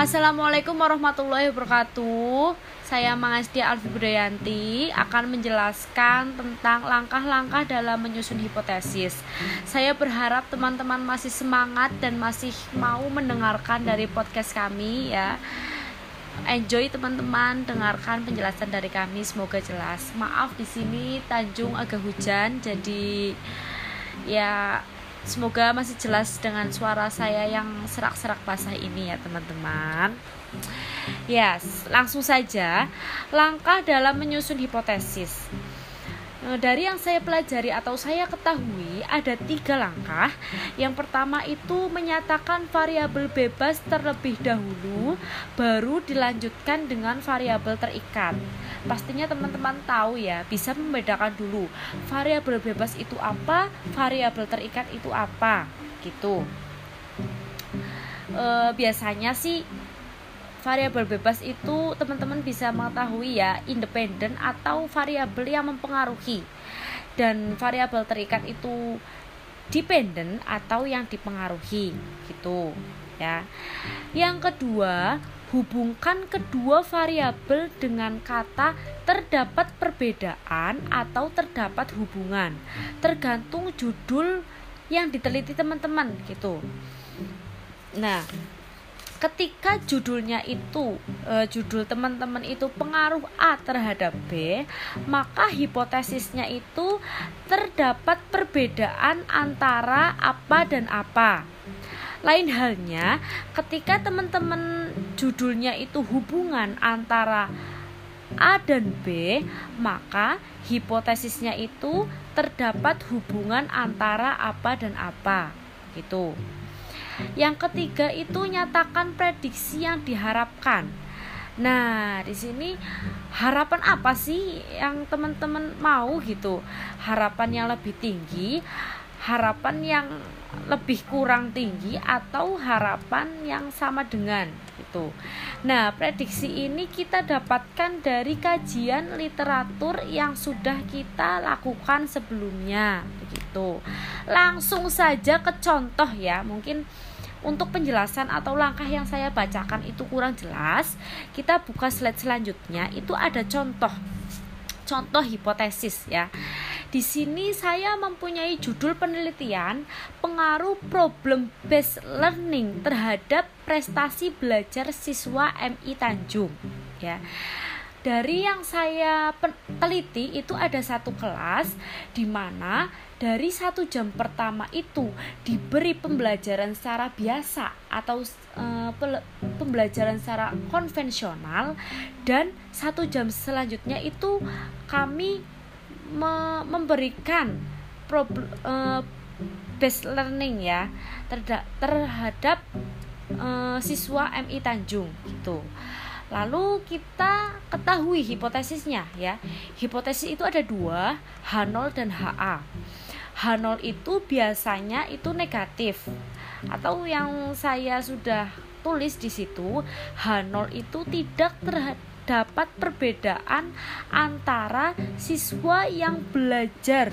Assalamualaikum warahmatullahi wabarakatuh. Saya Mangastia Alfi Budayanti akan menjelaskan tentang langkah-langkah dalam menyusun hipotesis. Saya berharap teman-teman masih semangat dan masih mau mendengarkan dari podcast kami ya. Enjoy teman-teman. Dengarkan penjelasan dari kami. Semoga jelas. Maaf di sini Tanjung agak hujan jadi ya Semoga masih jelas dengan suara saya yang serak-serak basah ini ya teman-teman. Yes, langsung saja langkah dalam menyusun hipotesis. Eh, dari yang saya pelajari atau saya ketahui ada tiga langkah. Yang pertama itu menyatakan variabel bebas terlebih dahulu, baru dilanjutkan dengan variabel terikat. Pastinya teman-teman tahu ya, bisa membedakan dulu variabel bebas itu apa, variabel terikat itu apa, gitu. E, biasanya sih variabel bebas itu teman-teman bisa mengetahui ya independen atau variabel yang mempengaruhi dan variabel terikat itu dependen atau yang dipengaruhi gitu ya yang kedua hubungkan kedua variabel dengan kata terdapat perbedaan atau terdapat hubungan. Tergantung judul yang diteliti teman-teman gitu. Nah ketika judulnya itu e, judul teman-teman itu pengaruh A terhadap B maka hipotesisnya itu terdapat perbedaan antara apa dan apa. Lain halnya ketika teman-teman judulnya itu hubungan antara A dan B maka hipotesisnya itu terdapat hubungan antara apa dan apa gitu yang ketiga itu nyatakan prediksi yang diharapkan. Nah, di sini harapan apa sih yang teman-teman mau gitu? Harapan yang lebih tinggi, harapan yang lebih kurang tinggi atau harapan yang sama dengan itu. Nah, prediksi ini kita dapatkan dari kajian literatur yang sudah kita lakukan sebelumnya begitu. Langsung saja ke contoh ya, mungkin untuk penjelasan atau langkah yang saya bacakan itu kurang jelas, kita buka slide selanjutnya. Itu ada contoh, contoh hipotesis ya. Di sini saya mempunyai judul penelitian pengaruh problem based learning terhadap prestasi belajar siswa MI Tanjung ya. Dari yang saya teliti itu ada satu kelas di mana dari satu jam pertama itu diberi pembelajaran secara biasa atau e, pembelajaran secara konvensional dan satu jam selanjutnya itu kami me memberikan problem e, base learning ya terhadap e, siswa MI Tanjung gitu. Lalu kita ketahui hipotesisnya ya. Hipotesis itu ada dua, H0 dan HA. H0 itu biasanya itu negatif atau yang saya sudah tulis di situ H0 itu tidak terdapat perbedaan antara siswa yang belajar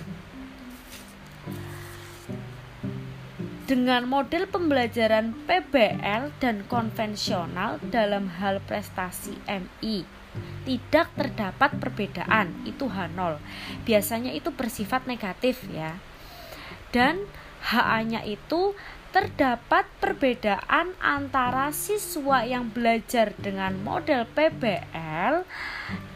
dengan model pembelajaran PBL dan konvensional dalam hal prestasi MI tidak terdapat perbedaan itu H0 biasanya itu bersifat negatif ya. Dan HA-nya itu terdapat perbedaan antara siswa yang belajar dengan model PBL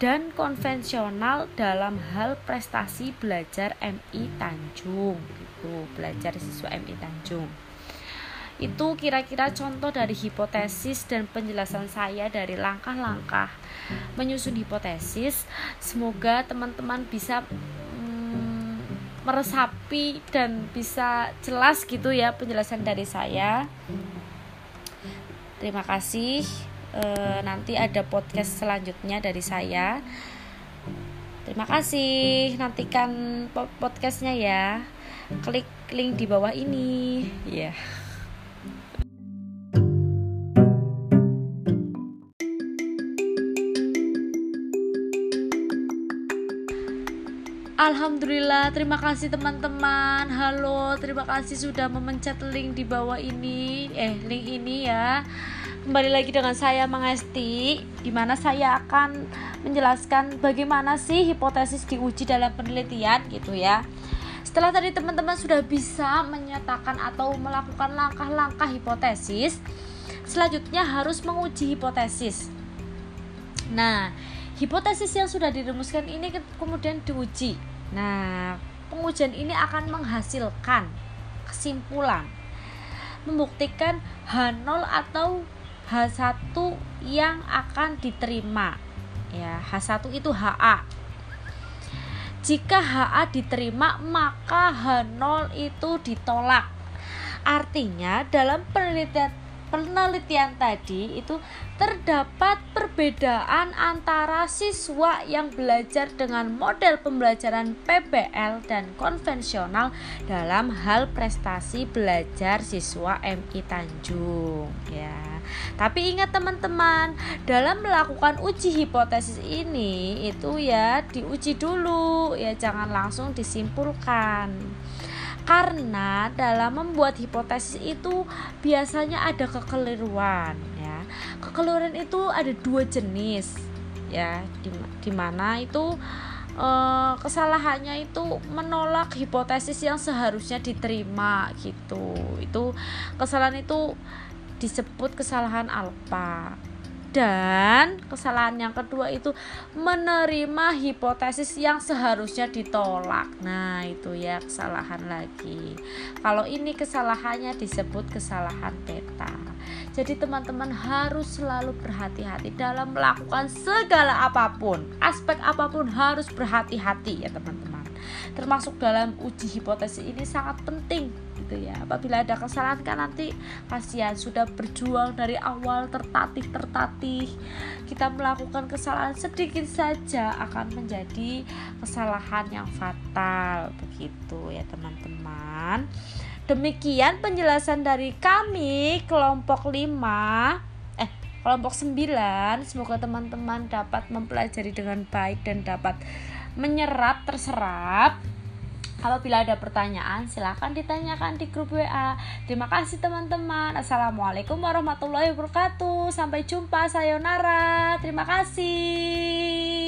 dan konvensional dalam hal prestasi belajar MI Tanjung itu belajar siswa MI Tanjung. Itu kira-kira contoh dari hipotesis dan penjelasan saya dari langkah-langkah menyusun hipotesis. Semoga teman-teman bisa meresapi dan bisa jelas gitu ya penjelasan dari saya. Terima kasih. E, nanti ada podcast selanjutnya dari saya. Terima kasih. Nantikan podcastnya ya. Klik link di bawah ini. Ya yeah. Alhamdulillah, terima kasih teman-teman. Halo, terima kasih sudah memencet link di bawah ini. Eh, link ini ya. Kembali lagi dengan saya Mangesti di mana saya akan menjelaskan bagaimana sih hipotesis diuji dalam penelitian gitu ya. Setelah tadi teman-teman sudah bisa menyatakan atau melakukan langkah-langkah hipotesis, selanjutnya harus menguji hipotesis. Nah, hipotesis yang sudah dirumuskan ini kemudian diuji. Nah, pengujian ini akan menghasilkan kesimpulan membuktikan H0 atau H1 yang akan diterima. Ya, H1 itu HA. Jika HA diterima, maka H0 itu ditolak. Artinya, dalam penelitian penelitian tadi itu terdapat perbedaan antara siswa yang belajar dengan model pembelajaran PBL dan konvensional dalam hal prestasi belajar siswa MI Tanjung ya. Tapi ingat teman-teman, dalam melakukan uji hipotesis ini itu ya diuji dulu ya jangan langsung disimpulkan karena dalam membuat hipotesis itu biasanya ada kekeliruan ya. Kekeliruan itu ada dua jenis ya di, mana itu eh, kesalahannya itu menolak hipotesis yang seharusnya diterima gitu. Itu kesalahan itu disebut kesalahan alfa dan kesalahan yang kedua itu menerima hipotesis yang seharusnya ditolak. Nah, itu ya kesalahan lagi. Kalau ini kesalahannya disebut kesalahan beta. Jadi teman-teman harus selalu berhati-hati dalam melakukan segala apa pun. Aspek apa pun harus berhati-hati ya teman-teman. Termasuk dalam uji hipotesis ini sangat penting gitu ya. Apabila ada kesalahan kan nanti kasihan sudah berjuang dari awal tertatih tertatih. Kita melakukan kesalahan sedikit saja akan menjadi kesalahan yang fatal. Begitu ya teman-teman. Demikian penjelasan dari kami kelompok 5 eh kelompok 9 semoga teman-teman dapat mempelajari dengan baik dan dapat menyerap terserap Apabila ada pertanyaan, silahkan ditanyakan di grup WA. Terima kasih teman-teman. Assalamualaikum warahmatullahi wabarakatuh. Sampai jumpa. Sayonara. Terima kasih.